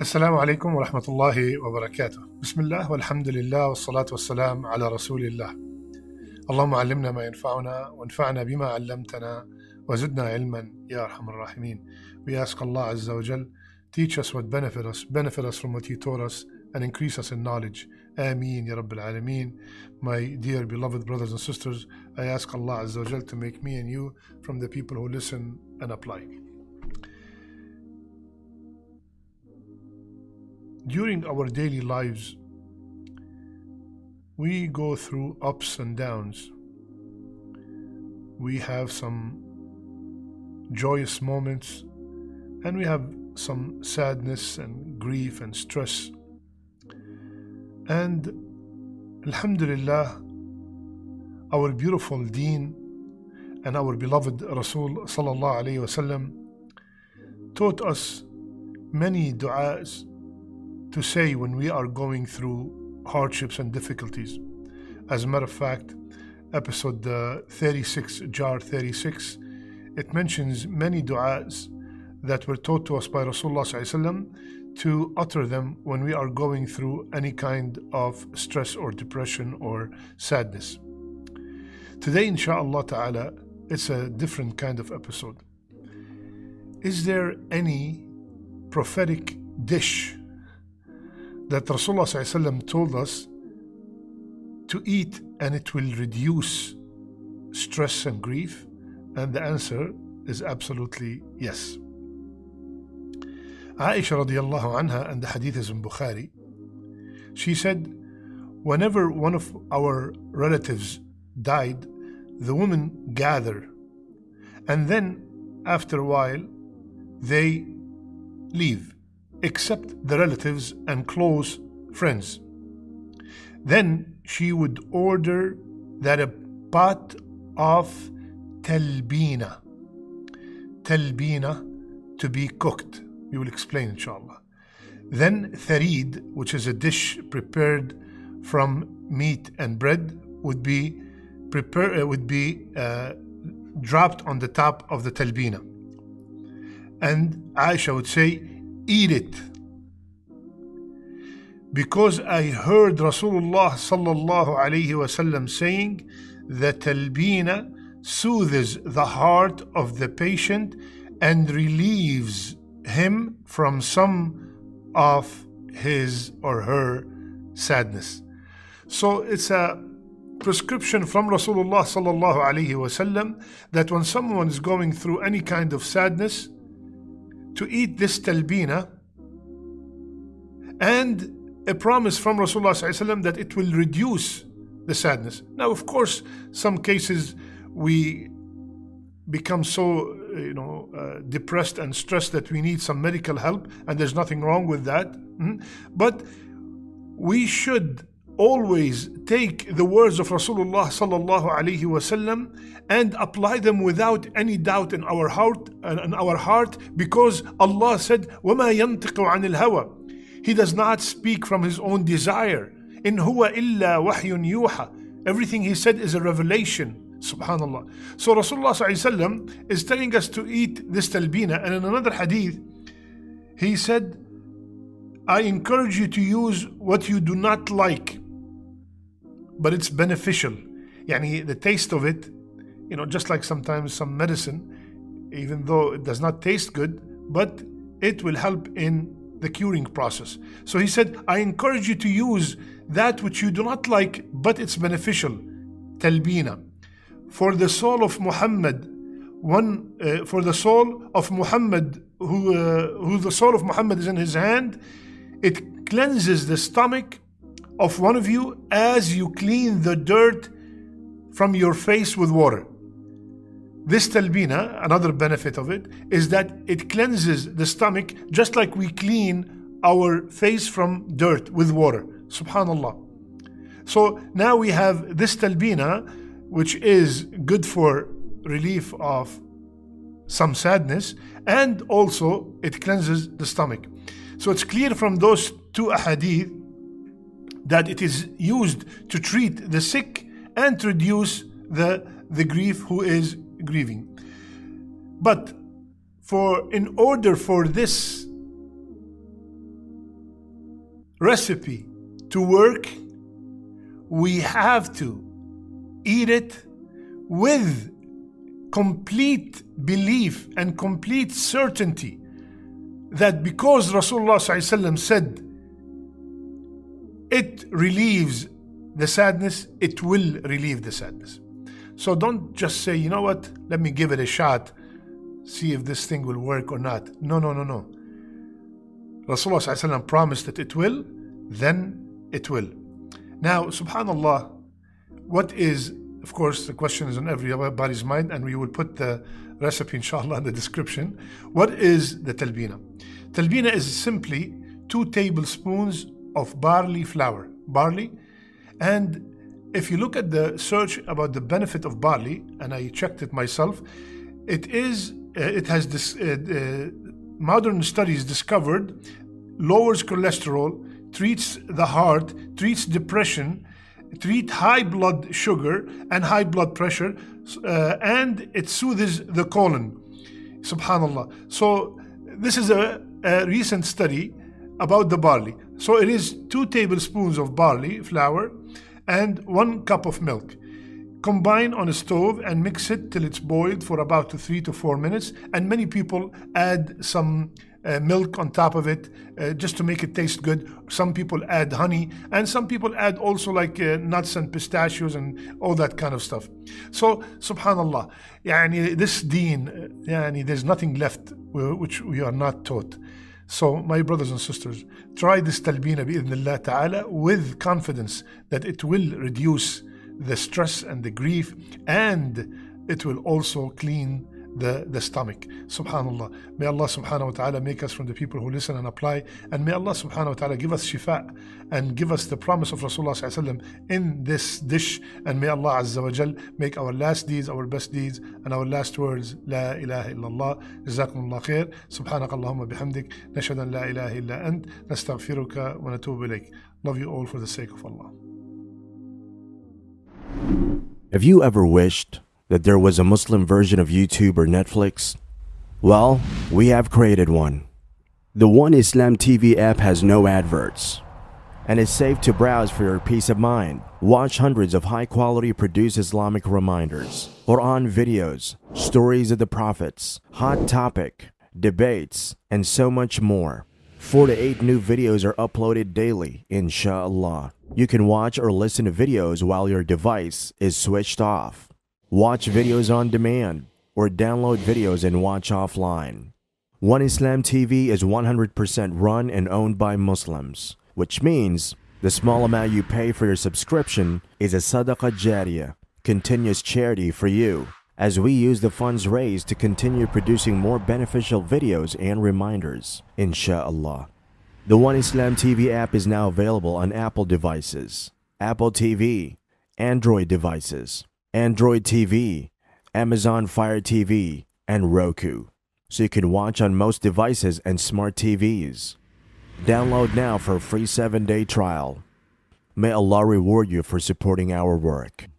السلام عليكم ورحمة الله وبركاته بسم الله والحمد لله والصلاة والسلام على رسول الله اللهم علمنا ما ينفعنا وانفعنا بما علمتنا وزدنا علما يا أرحم الراحمين We ask Allah Azza wa Jal teach us what benefit us benefit us from what He taught us and increase us in knowledge Ameen Ya Rabbil Alameen My dear beloved brothers and sisters I ask Allah Azza wa Jal to make me and you from the people who listen and apply During our daily lives, we go through ups and downs. We have some joyous moments and we have some sadness and grief and stress. And Alhamdulillah, our beautiful deen and our beloved Rasul sallallahu alayhi wasallam taught us many du'as to say when we are going through hardships and difficulties. As a matter of fact, episode uh, 36, Jar 36, it mentions many du'as that were taught to us by Rasulullah to utter them when we are going through any kind of stress or depression or sadness. Today, inshallah ta'ala, it's a different kind of episode. Is there any prophetic dish that Rasulullah told us to eat and it will reduce stress and grief? And the answer is absolutely yes. Aisha radiallahu anha, and the hadith is in Bukhari, she said, Whenever one of our relatives died, the women gather, and then after a while, they leave except the relatives and close friends. Then she would order that a pot of talbina, talbina to be cooked. We will explain inshallah. Then tharid, which is a dish prepared from meat and bread, would be prepare, uh, would be uh, dropped on the top of the talbina. And Aisha would say, eat it. Because I heard Rasulullah sallallahu alayhi wasallam saying that talbina soothes the heart of the patient and relieves him from some of his or her sadness. So it's a prescription from Rasulullah sallallahu alayhi wasallam that when someone is going through any kind of sadness, to eat this talbina and a promise from Rasulullah that it will reduce the sadness. Now, of course, some cases we become so you know uh, depressed and stressed that we need some medical help, and there's nothing wrong with that. Mm-hmm. But we should always take the words of Rasulullah sallallahu alaihi wasallam and apply them without any doubt in our heart and in our heart because Allah said وَمَا يَنْتِقُ عَنِ الْهَوَى He does not speak from his own desire in huwa illa wahyun yuha everything he said is a revelation subhanallah so Rasulullah sallallahu is telling us to eat this talbina and in another hadith he said I encourage you to use what you do not like but it's beneficial. Yani the taste of it, you know, just like sometimes some medicine, even though it does not taste good, but it will help in the curing process. So he said, I encourage you to use that which you do not like, but it's beneficial. Talbina. For the soul of Muhammad, one uh, for the soul of Muhammad, who uh, who the soul of Muhammad is in his hand, it cleanses the stomach of one of you as you clean the dirt from your face with water. This talbina, another benefit of it, is that it cleanses the stomach just like we clean our face from dirt with water. Subhanallah. So now we have this talbina, which is good for relief of some sadness, and also it cleanses the stomach. So it's clear from those two ahadith that it is used to treat the sick and to reduce the, the grief who is grieving. But for in order for this recipe to work, we have to eat it with complete belief and complete certainty that because Rasulullah said it relieves the sadness, it will relieve the sadness. So don't just say, you know what, let me give it a shot, see if this thing will work or not. No, no, no, no. Rasulullah ﷺ promised that it will, then it will. Now, subhanAllah, what is, of course, the question is on everybody's mind, and we will put the recipe, inshallah, in the description. What is the talbina? Talbina is simply two tablespoons of barley flour. Barley. And if you look at the search about the benefit of barley, and I checked it myself, it is uh, it has this uh, uh, modern studies discovered lowers cholesterol, treats the heart, treats depression, treat high blood sugar and high blood pressure, uh, and it soothes the colon. Subhanallah. So this is a, a recent study about the barley. So it is two tablespoons of barley flour and one cup of milk. Combine on a stove and mix it till it's boiled for about three to four minutes. And many people add some uh, milk on top of it uh, just to make it taste good. Some people add honey, and some people add also like uh, nuts and pistachios and all that kind of stuff. So, subhanallah, yani, this deen, uh, yani, there's nothing left which we are not taught. So, my brothers and sisters, try this talbina bi'idhnillah ta'ala with confidence that it will reduce the stress and the grief and it will also clean the, the stomach. Subhanallah. May Allah subhanahu wa ta'ala make us from the people who listen and apply. And may Allah subhanahu wa ta'ala give us shifa and give us the promise of Rasulullah sallallahu in this dish. And may Allah azza wa jal make our last deeds our best deeds and our last words La ilaha illallah. جزاكم الله خير. سبحانك اللهم بحمدك. نشهد أن لا إله إلا أنت. نستغفرك ونتوب إليك. Love you all for the sake of Allah. Have you ever wished that there was a Muslim version of YouTube or Netflix? Well, we have created one. The One Islam TV app has no adverts and is safe to browse for your peace of mind. Watch hundreds of high quality produced Islamic reminders, Quran videos, stories of the prophets, hot topic, debates, and so much more. Four to eight new videos are uploaded daily, inshallah. You can watch or listen to videos while your device is switched off watch videos on demand, or download videos and watch offline. One Islam TV is 100% run and owned by Muslims, which means the small amount you pay for your subscription is a sadaqah jariyah, continuous charity for you, as we use the funds raised to continue producing more beneficial videos and reminders, inshallah. The One Islam TV app is now available on Apple devices, Apple TV, Android devices, Android TV, Amazon Fire TV, and Roku, so you can watch on most devices and smart TVs. Download now for a free 7-day trial. May Allah reward you for supporting our work.